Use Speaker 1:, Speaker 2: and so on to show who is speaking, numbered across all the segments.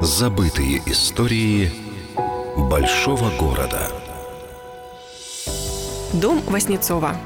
Speaker 1: Забытые истории большого города.
Speaker 2: Дом Васнецова.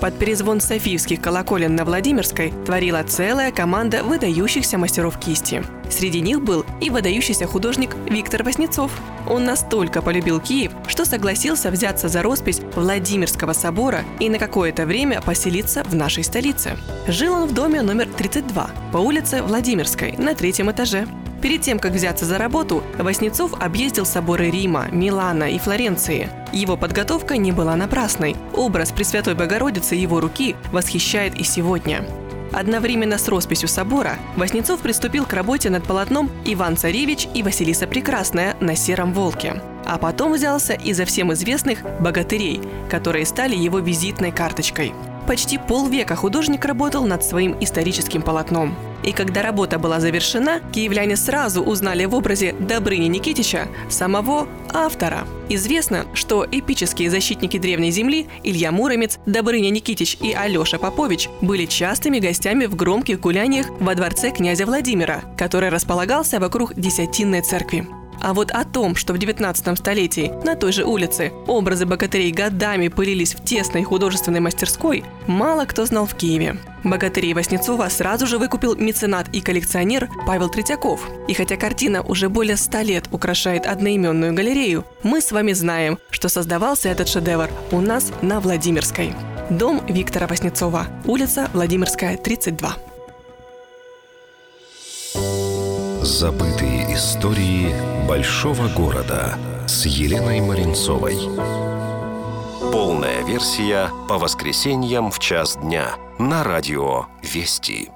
Speaker 2: Под перезвон Софиевских колоколен на Владимирской творила целая команда выдающихся мастеров кисти. Среди них был и выдающийся художник Виктор Васнецов. Он настолько полюбил Киев, что согласился взяться за роспись Владимирского собора и на какое-то время поселиться в нашей столице. Жил он в доме номер 32 по улице Владимирской на третьем этаже. Перед тем, как взяться за работу, Васнецов объездил соборы Рима, Милана и Флоренции. Его подготовка не была напрасной. Образ Пресвятой Богородицы его руки восхищает и сегодня. Одновременно с росписью собора Васнецов приступил к работе над полотном «Иван Царевич и Василиса Прекрасная» на сером волке. А потом взялся и за всем известных «богатырей», которые стали его визитной карточкой. Почти полвека художник работал над своим историческим полотном. И когда работа была завершена, киевляне сразу узнали в образе Добрыни Никитича самого автора. Известно, что эпические защитники Древней Земли Илья Муромец, Добрыня Никитич и Алеша Попович были частыми гостями в громких гуляниях во дворце князя Владимира, который располагался вокруг Десятинной церкви. А вот о том, что в 19 столетии на той же улице образы богатырей годами пылились в тесной художественной мастерской, мало кто знал в Киеве. Богатырей Васнецова сразу же выкупил меценат и коллекционер Павел Третьяков. И хотя картина уже более ста лет украшает одноименную галерею, мы с вами знаем, что создавался этот шедевр у нас на Владимирской. Дом Виктора Васнецова, улица Владимирская, 32.
Speaker 1: Забытые истории большого города с Еленой Маринцовой. Полная версия по воскресеньям в час дня на радио «Вести».